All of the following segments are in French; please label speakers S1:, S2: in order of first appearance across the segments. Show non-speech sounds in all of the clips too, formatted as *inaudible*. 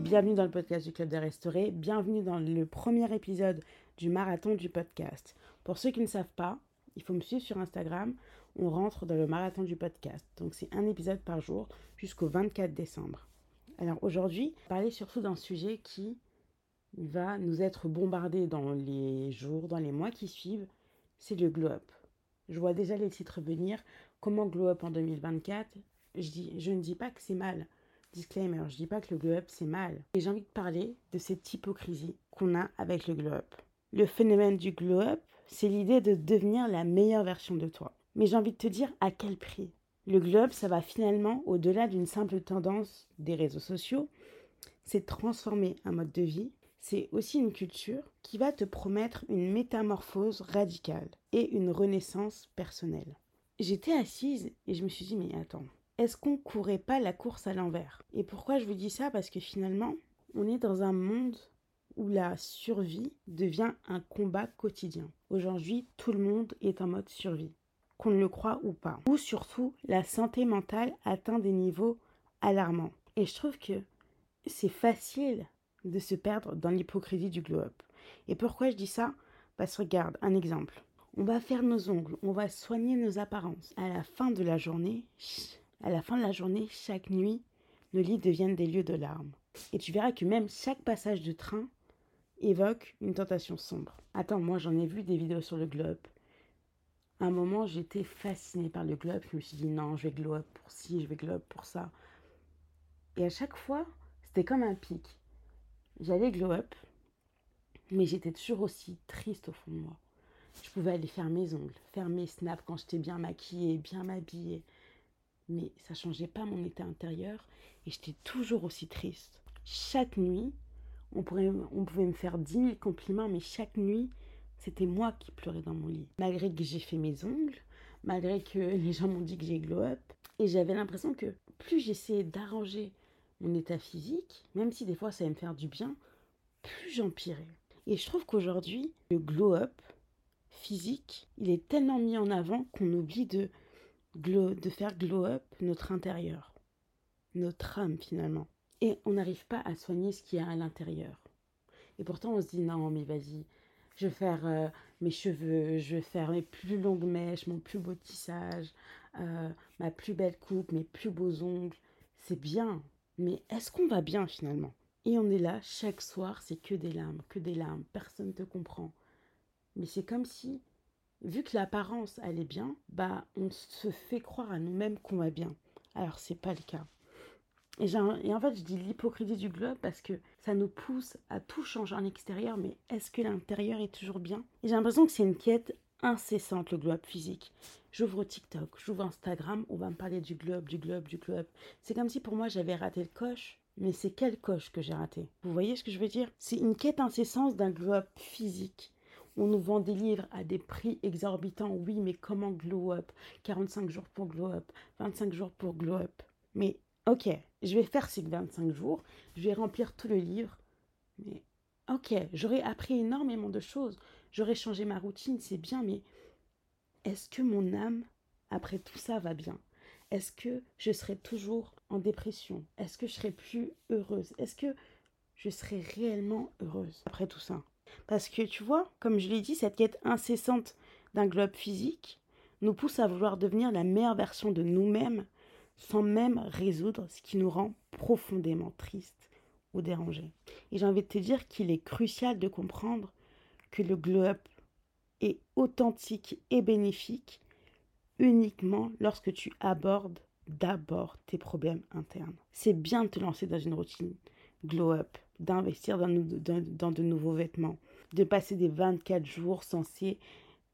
S1: bienvenue dans le podcast du Club des Restaurés. Bienvenue dans le premier épisode du marathon du podcast. Pour ceux qui ne savent pas, il faut me suivre sur Instagram. On rentre dans le marathon du podcast. Donc c'est un épisode par jour jusqu'au 24 décembre. Alors aujourd'hui, parler surtout d'un sujet qui va nous être bombardé dans les jours, dans les mois qui suivent, c'est le glow up. Je vois déjà les titres venir. Comment glow up en 2024 je, dis, je ne dis pas que c'est mal. Disclaimer, je dis pas que le glow up c'est mal. Et j'ai envie de parler de cette hypocrisie qu'on a avec le glow up. Le phénomène du glow up, c'est l'idée de devenir la meilleure version de toi. Mais j'ai envie de te dire à quel prix. Le glow up, ça va finalement au-delà d'une simple tendance des réseaux sociaux. C'est transformer un mode de vie. C'est aussi une culture qui va te promettre une métamorphose radicale et une renaissance personnelle. J'étais assise et je me suis dit, mais attends, est-ce qu'on courait pas la course à l'envers? Et pourquoi je vous dis ça? Parce que finalement, on est dans un monde où la survie devient un combat quotidien. Aujourd'hui, tout le monde est en mode survie, qu'on le croit ou pas. Ou surtout, la santé mentale atteint des niveaux alarmants. Et je trouve que c'est facile de se perdre dans l'hypocrisie du glow-up. Et pourquoi je dis ça? Parce que regarde, un exemple. On va faire nos ongles, on va soigner nos apparences. À la fin de la journée, à la fin de la journée, chaque nuit, nos lits deviennent des lieux de larmes. Et tu verras que même chaque passage de train évoque une tentation sombre. Attends, moi j'en ai vu des vidéos sur le globe. À un moment, j'étais fascinée par le globe. Je me suis dit non, je vais globe pour ci, je vais globe pour ça. Et à chaque fois, c'était comme un pic. J'allais glow up, mais j'étais toujours aussi triste au fond de moi. Je pouvais aller faire mes ongles, faire mes snaps quand j'étais bien maquillée, bien m'habiller mais ça changeait pas mon état intérieur et j'étais toujours aussi triste. Chaque nuit, on, on pouvait me faire dix mille compliments, mais chaque nuit, c'était moi qui pleurais dans mon lit. Malgré que j'ai fait mes ongles, malgré que *laughs* les gens m'ont dit que j'ai glow up, et j'avais l'impression que plus j'essayais d'arranger mon état physique, même si des fois ça allait me faire du bien, plus j'empirais. Et je trouve qu'aujourd'hui, le glow up physique, il est tellement mis en avant qu'on oublie de de faire glow up notre intérieur, notre âme finalement. Et on n'arrive pas à soigner ce qu'il y a à l'intérieur. Et pourtant on se dit non mais vas-y, je vais faire euh, mes cheveux, je vais faire mes plus longues mèches, mon plus beau tissage, euh, ma plus belle coupe, mes plus beaux ongles. C'est bien, mais est-ce qu'on va bien finalement? Et on est là, chaque soir, c'est que des larmes, que des larmes, personne ne te comprend. Mais c'est comme si vu que l'apparence est bien, bah on se fait croire à nous-mêmes qu'on va bien. Alors c'est pas le cas. Et, en fait, je dis l'hypocrisie du globe parce que ça nous pousse à tout changer en extérieur, mais est-ce que l'intérieur est toujours bien? Et j'ai l'impression que c'est une quête incessante, le globe physique. J'ouvre TikTok, j'ouvre Instagram, on va me parler du globe, du globe, du globe. C'est comme si pour moi j'avais raté le coche, mais c'est quelle coche que j'ai raté? Vous voyez ce que je veux dire? C'est une quête incessante d'un globe physique. On nous vend des livres à des prix exorbitants. Oui, mais comment glow up? 45 jours pour glow up, 25 jours pour glow up. Mais ok, je vais faire ces 25 jours, je vais remplir tout le livre. Mais ok, j'aurais appris énormément de choses. J'aurais changé ma routine, c'est bien, mais est-ce que mon âme, après tout ça, va bien? Est-ce que je serai toujours en dépression? Est-ce que je serai plus heureuse? Est-ce que je serai réellement heureuse après tout ça? Parce que tu vois, comme je l'ai dit, cette quête incessante d'un globe physique nous pousse à vouloir devenir la meilleure version de nous-mêmes sans même résoudre ce qui nous rend profondément tristes ou dérangés. Et j'ai envie de te dire qu'il est crucial de comprendre que le globe est authentique et bénéfique uniquement lorsque tu abordes d'abord tes problèmes internes. C'est bien de te lancer dans une routine glow up, d'investir dans, de nouveaux vêtements, de passer des 24 jours censés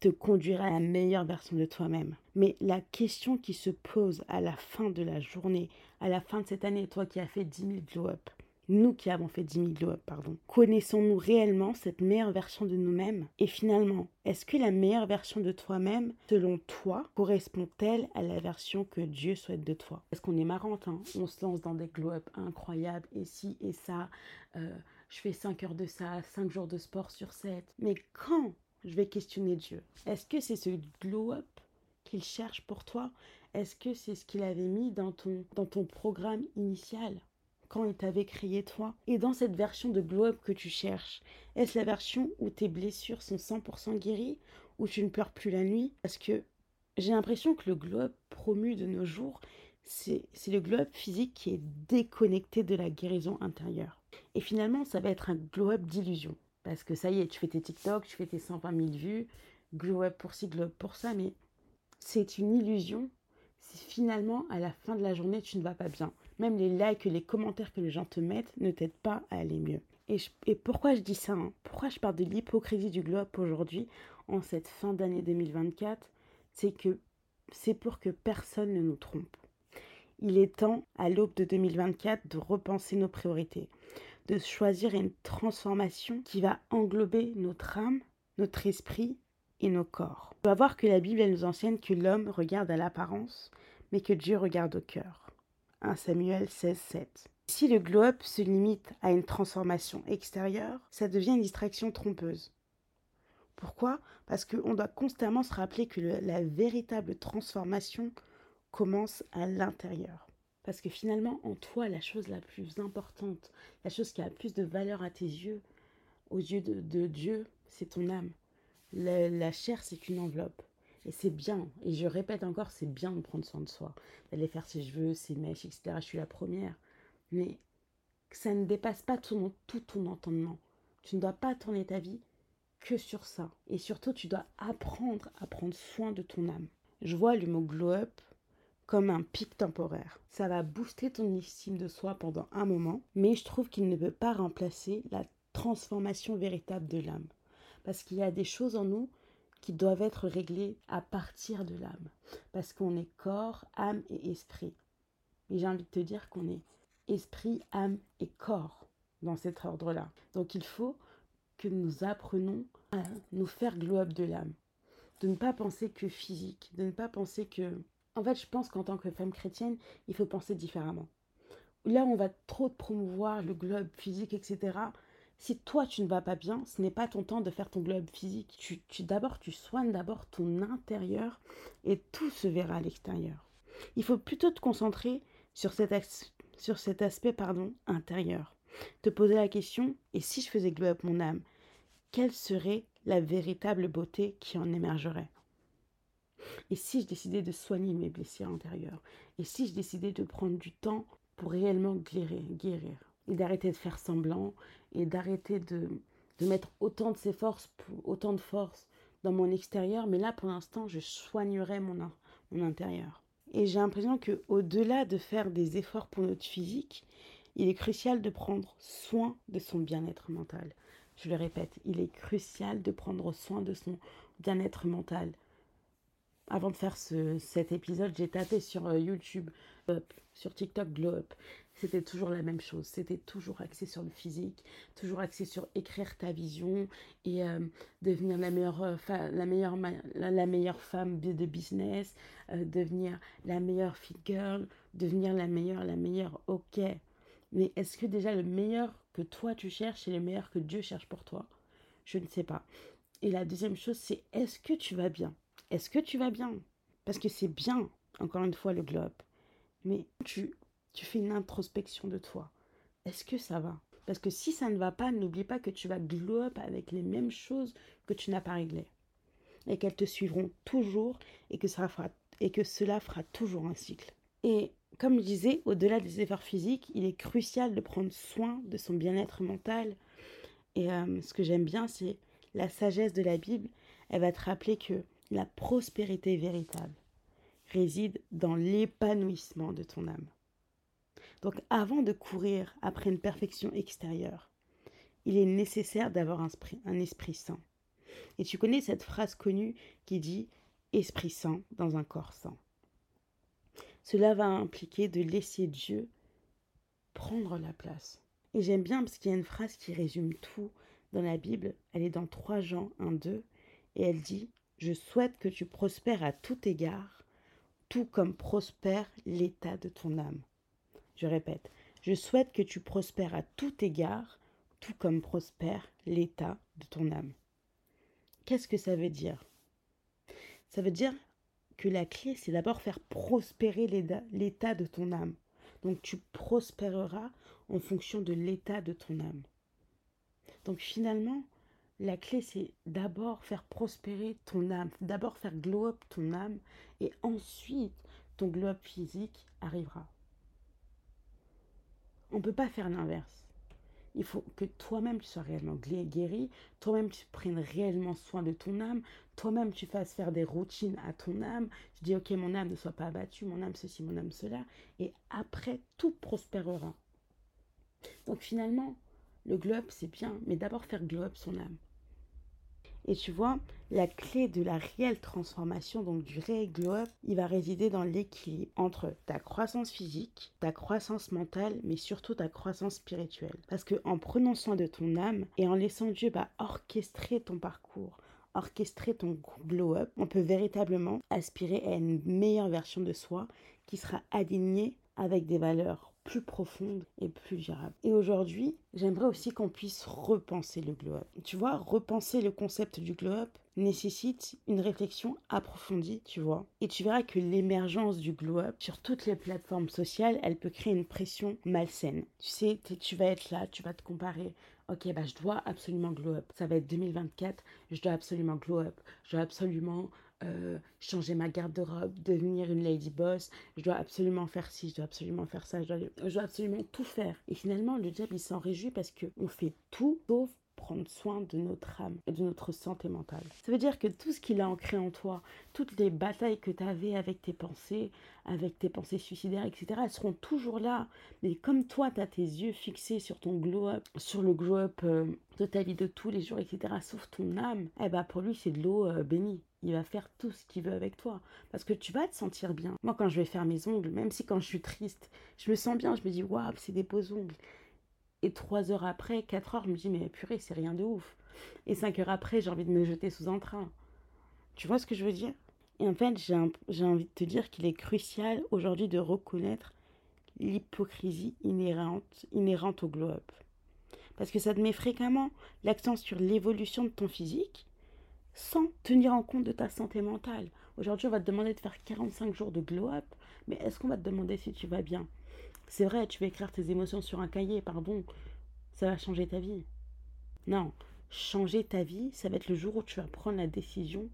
S1: te conduire à la meilleure version de toi-même. Mais la question qui se pose à la fin de la journée, à la fin de cette année, toi qui as fait 10 000 glow-up, nous qui avons fait 10 000 glow-up, pardon, connaissons-nous réellement cette meilleure version de nous-mêmes? Et finalement, est-ce que la meilleure version de toi-même, selon toi, correspond-elle à la version que Dieu souhaite de toi? Est-ce qu'on est marrante, hein. On se lance dans des glow-up incroyables, et ci et ça, euh, je fais 5 heures de ça, 5 jours de sport sur 7. Mais quand je vais questionner Dieu? Est-ce que c'est ce glow-up qu'il cherche pour toi? Est-ce que c'est ce qu'il avait mis dans ton, dans ton programme initial quand il t'avait créé toi? Et dans cette version de glow up que tu cherches, est-ce la version où tes blessures sont 100% guéries, où tu ne pleures plus la nuit? Parce que j'ai l'impression que le glow up promu de nos jours, c'est le glow up physique qui est déconnecté de la guérison intérieure. Et finalement, ça va être un glow up d'illusion. Parce que ça y est, tu fais tes TikTok, tu fais tes 120 000 vues, glow up pour ci, glow up pour ça, mais c'est une illusion si finalement, à la fin de la journée, tu ne vas pas bien. Même les likes, les commentaires que les gens te mettent ne t'aident pas à aller mieux. Et, pourquoi je dis ça hein? Pourquoi je parle de l'hypocrisie du globe aujourd'hui, en cette fin d'année 2024 C'est que c'est pour que personne ne nous trompe. Il est temps, à l'aube de 2024, de repenser nos priorités, de choisir une transformation qui va englober notre âme, notre esprit et nos corps. On va voir que la Bible nous enseigne que l'homme regarde à l'apparence, mais que Dieu regarde au cœur. 1 Samuel 16, 7. Si le globe se limite à une transformation extérieure, ça devient une distraction trompeuse. Pourquoi? Parce qu'on doit constamment se rappeler que la véritable transformation commence à l'intérieur. Parce que finalement, en toi, la chose la plus importante, la chose qui a le plus de valeur à tes yeux, aux yeux de Dieu, c'est ton âme la, chair, c'est une enveloppe. Et c'est bien. Et je répète encore, c'est bien de prendre soin de soi. D'aller faire ses cheveux, ses mèches, etc. Je suis la première. Mais ça ne dépasse pas tout, tout ton entendement. Tu ne dois pas tourner ta vie que sur ça. Et surtout, tu dois apprendre à prendre soin de ton âme. Je vois le mot glow up comme un pic temporaire. Ça va booster ton estime de soi pendant un moment, mais je trouve qu'il ne peut pas remplacer la transformation véritable de l'âme parce qu'il y a des choses en nous qui doivent être réglées à partir de l'âme, parce qu'on est corps, âme et esprit. Et j'ai envie de te dire qu'on est esprit, âme et corps dans cet ordre-là. Donc il faut que nous apprenons à nous faire glow up de l'âme, de ne pas penser que physique, de ne pas penser que... En fait, je pense qu'en tant que femme chrétienne, il faut penser différemment. Là, on va trop promouvoir le globe physique, etc. Si toi tu ne vas pas bien, ce n'est pas ton temps de faire ton globe physique. Tu, d'abord tu soignes d'abord ton intérieur et tout se verra à l'extérieur. Il faut plutôt te concentrer sur cet, sur cet aspect pardon intérieur. Te poser la question et si je faisais glow up mon âme, quelle serait la véritable beauté qui en émergerait? Et si je décidais de soigner mes blessures intérieures Et si je décidais de prendre du temps pour réellement guérir, guérir? Et d'arrêter de faire semblant et d'arrêter de, de, mettre autant de forces, autant de force dans mon extérieur, mais là pour l'instant je soignerai mon, mon intérieur. Et j'ai l'impression que au-delà de faire des efforts pour notre physique, il est crucial de prendre soin de son bien-être mental. Je le répète, il est crucial de prendre soin de son bien-être mental. Avant de faire ce, cet épisode, j'ai tapé sur euh, YouTube, sur TikTok Glow Up c'était toujours la même chose. C'était toujours axé sur le physique, toujours axé sur écrire ta vision et euh, devenir la meilleure, euh, la, meilleure la, meilleure femme de business, devenir la meilleure fit girl, devenir la meilleure, la meilleure, ok. Mais est-ce que déjà le meilleur que toi tu cherches est le meilleur que Dieu cherche pour toi? Je ne sais pas. Et la deuxième chose, c'est est-ce que tu vas bien? Est-ce que tu vas bien? Parce que c'est bien, encore une fois, le globe. Mais tu tu fais une introspection de toi. Est-ce que ça va? Parce que si ça ne va pas, n'oublie pas que tu vas glow avec les mêmes choses que tu n'as pas réglées. Et qu'elles te suivront toujours et que cela fera toujours un cycle. Et comme je disais, au-delà des efforts physiques, il est crucial de prendre soin de son bien-être mental. Et euh, ce que j'aime bien, c'est la sagesse de la Bible. Elle va te rappeler que la prospérité véritable réside dans l'épanouissement de ton âme. Donc avant de courir après une perfection extérieure, il est nécessaire d'avoir un esprit, saint. Et tu connais cette phrase connue qui dit Esprit saint dans un corps saint. Cela va impliquer de laisser Dieu prendre la place. Et j'aime bien parce qu'il y a une phrase qui résume tout dans la Bible. Elle est dans 3 Jean 1, 2. Et elle dit Je souhaite que tu prospères à tout égard, tout comme prospère l'état de ton âme. Je répète, je souhaite que tu prospères à tout égard, tout comme prospère l'état de ton âme. Qu'est-ce que ça veut dire? Ça veut dire que la clé, c'est d'abord faire prospérer l'état de ton âme. Donc tu prospéreras en fonction de l'état de ton âme. Donc finalement, la clé, c'est d'abord faire prospérer ton âme, d'abord faire glow up ton âme, et ensuite ton glow up physique arrivera. On ne peut pas faire l'inverse. Il faut que toi-même tu sois réellement guéri, toi-même tu prennes réellement soin de ton âme, toi-même tu fasses faire des routines à ton âme. Tu dis ok mon âme ne soit pas abattue, mon âme ceci, mon âme cela, et après tout prospérera. Donc finalement, le globe c'est bien, mais d'abord faire globe son âme. Et tu vois, la clé de la réelle transformation, donc du réel glow il va résider dans l'équilibre entre ta croissance physique, ta croissance mentale, mais surtout ta croissance spirituelle. Parce que en prenant soin de ton âme et en laissant Dieu bah, orchestrer ton parcours, orchestrer ton glow up, on peut véritablement aspirer à une meilleure version de soi qui sera alignée avec des valeurs plus profonde et plus durable. Et aujourd'hui, j'aimerais aussi qu'on puisse repenser le glow-up. Tu vois, repenser le concept du glow-up nécessite une réflexion approfondie, tu vois. Et tu verras que l'émergence du glow-up sur toutes les plateformes sociales, elle peut créer une pression malsaine. Tu sais, tu vas être là, tu vas te comparer. Ok, bah je dois absolument glow up. Ça va être 2024, je dois absolument glow up. Je dois absolument euh, changer ma garde-robe, devenir une lady boss, je dois absolument faire ci, je dois absolument faire ça, je dois, absolument tout faire. Et finalement, le diable, il s'en réjouit parce qu'on fait tout sauf prendre soin de notre âme et de notre santé mentale. Ça veut dire que tout ce qu'il a ancré en toi, toutes les batailles que tu avais avec tes pensées, avec tes pensées suicidaires, etc., elles seront toujours là. Mais comme toi, tu as tes yeux fixés sur ton glow-up, sur le glow-up euh, de ta vie de tous les jours, etc., sauf ton âme, eh ben pour lui, c'est de l'eau euh, bénie il va faire tout ce qu'il veut avec toi. Parce que tu vas te sentir bien. Moi, quand je vais faire mes ongles, même si quand je suis triste, je me sens bien, je me dis, waouh, c'est des beaux ongles. Et trois heures après, quatre heures, je me dis, mais purée, c'est rien de ouf. Et cinq heures après, j'ai envie de me jeter sous un train. Tu vois ce que je veux dire? Et en fait, j'ai envie de te dire qu'il est crucial aujourd'hui de reconnaître l'hypocrisie inhérente, inhérente au glow-up. Parce que ça te met fréquemment l'accent sur l'évolution de ton physique, sans tenir en compte de ta santé mentale. Aujourd'hui, on va te demander de faire 45 jours de glow-up, mais est-ce qu'on va te demander si tu vas bien? C'est vrai, tu vas écrire tes émotions sur un cahier, pardon, ça va changer ta vie. Non, changer ta vie, ça va être le jour où tu vas prendre la décision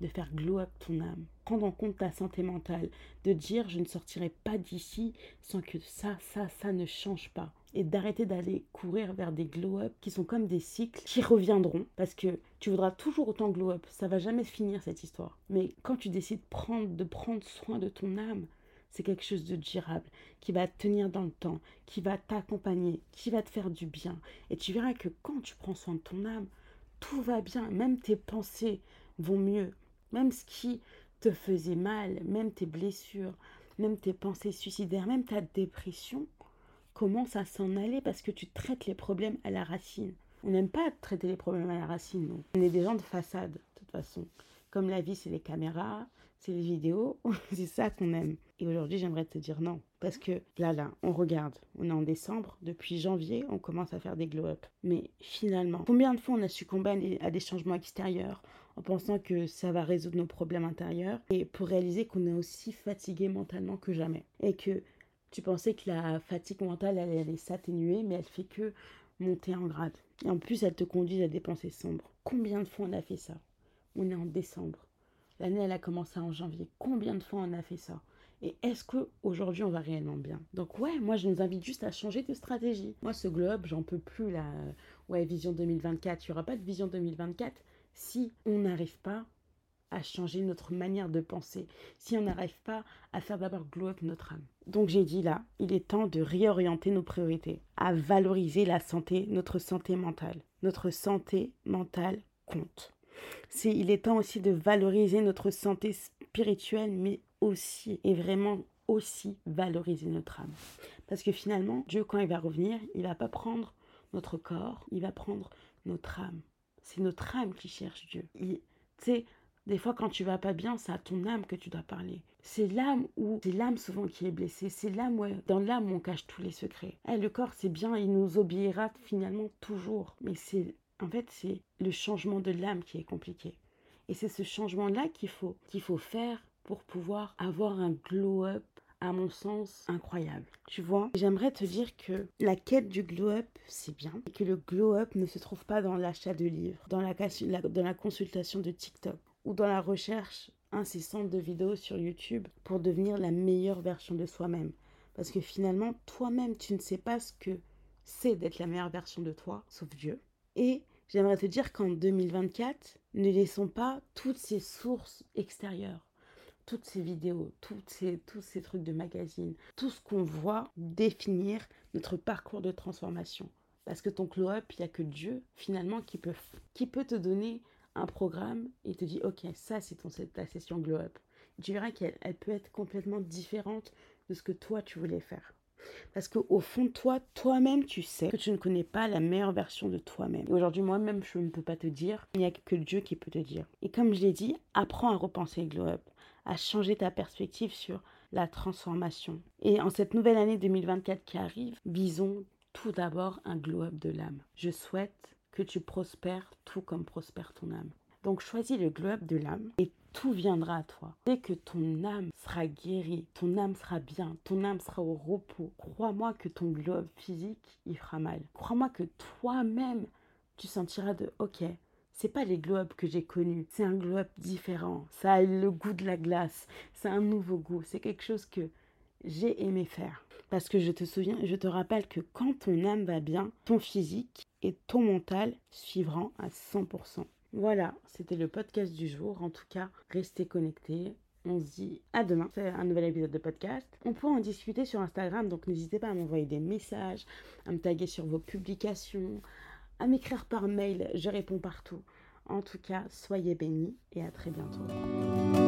S1: de faire glow up ton âme, prendre en compte ta santé mentale, de dire je ne sortirai pas d'ici sans que ça, ça, ça ne change pas. Et d'arrêter d'aller courir vers des glow up qui sont comme des cycles qui reviendront parce que tu voudras toujours autant glow up. Ça va jamais finir cette histoire. Mais quand tu décides prendre, de prendre soin de ton âme, c'est quelque chose de durable, qui va te tenir dans le temps, qui va t'accompagner, qui va te faire du bien. Et tu verras que quand tu prends soin de ton âme, tout va bien, même tes pensées vont mieux, même ce qui te faisait mal, même tes blessures, même tes pensées suicidaires, même ta dépression, commence à s'en aller parce que tu traites les problèmes à la racine. On n'aime pas traiter les problèmes à la racine, non. On est des gens de façade, de toute façon. Comme la vie, c'est les caméras, c'est les vidéos, *laughs* c'est ça qu'on aime. Et aujourd'hui, j'aimerais te dire non. Parce que là, là, on regarde, on est en décembre, depuis janvier, on commence à faire des glow-up. Mais finalement, combien de fois on a succombé à des changements extérieurs en pensant que ça va résoudre nos problèmes intérieurs et pour réaliser qu'on est aussi fatigué mentalement que jamais. Et que tu pensais que la fatigue mentale, allait s'atténuer, mais elle fait que monter en grade. Et en plus, elle te conduit à des pensées sombres. Combien de fois on a fait ça? On est en décembre. L'année, elle a commencé en janvier. Combien de fois on a fait ça? Et est-ce qu'aujourd'hui on va réellement bien? Donc ouais, moi je nous invite juste à changer de stratégie. Moi ce globe, j'en peux plus là. Ouais, vision 2024, il n'y aura pas de vision 2024 si on n'arrive pas à changer notre manière de penser, si on n'arrive pas à faire d'abord glow up notre âme. Donc j'ai dit là, il est temps de réorienter nos priorités, à valoriser la santé, notre santé mentale. Notre santé mentale compte. C'est, il est temps aussi de valoriser notre santé spirituelle, mais aussi, et vraiment aussi valoriser notre âme. Parce que finalement, Dieu, quand il va revenir, il va pas prendre notre corps, il va prendre notre âme. C'est notre âme qui cherche Dieu. Tu sais, des fois, quand tu vas pas bien, c'est à ton âme que tu dois parler. C'est l'âme où c'est l'âme souvent qui est blessée. C'est l'âme où dans l'âme on cache tous les secrets. Eh, le corps, c'est bien, il nous obéira finalement toujours. Mais c'est en fait, c'est le changement de l'âme qui est compliqué. Et c'est ce changement-là qu'il faut, qu'il faut faire pour pouvoir avoir un glow-up à mon sens, incroyable. Tu vois, j'aimerais te dire que la quête du glow-up, c'est bien, et que le glow-up ne se trouve pas dans l'achat de livres, dans la consultation de TikTok ou dans la recherche incessante de vidéos sur YouTube pour devenir la meilleure version de soi-même. Parce que finalement, toi-même, tu ne sais pas ce que c'est d'être la meilleure version de toi, sauf Dieu. Et j'aimerais te dire qu'en 2024, ne laissons pas toutes ces sources extérieures, toutes ces vidéos, tous ces trucs de magazine, tout ce qu'on voit définir notre parcours de transformation. Parce que ton glow-up, il n'y a que Dieu, finalement, qui peut te donner un programme et te dit, ok, ça, c'est ton, ta session glow-up. Tu verras qu'elle elle peut être complètement différente de ce que toi, tu voulais faire. Parce qu'au fond de toi, toi-même, tu sais que tu ne connais pas la meilleure version de toi-même. Et aujourd'hui, moi-même, je ne peux pas te dire. Il n'y a que Dieu qui peut te dire. Et comme je l'ai dit, apprends à repenser glow-up, à changer ta perspective sur la transformation. Et en cette nouvelle année 2024 qui arrive, visons tout d'abord un glow-up de l'âme. Je souhaite que tu prospères tout comme prospère ton âme. Donc choisis le glow-up de l'âme et tout viendra à toi. Dès que ton âme sera guérie, ton âme sera bien, ton âme sera au repos, crois-moi que ton globe physique, il fera mal. Crois-moi que toi-même, tu sentiras de OK, c'est pas les globes que j'ai connus, c'est un globe différent. Ça a le goût de la glace, c'est un nouveau goût, c'est quelque chose que j'ai aimé faire. Parce que je te souviens, je te rappelle que quand ton âme va bien, ton physique et ton mental suivront à 100%. Voilà, c'était le podcast du jour. En tout cas, restez connectés. On se dit à demain. C'est un nouvel épisode de podcast. On peut en discuter sur Instagram, donc n'hésitez pas à m'envoyer des messages, à me taguer sur vos publications, à m'écrire par mail. Je réponds partout. En tout cas, soyez bénis et à très bientôt.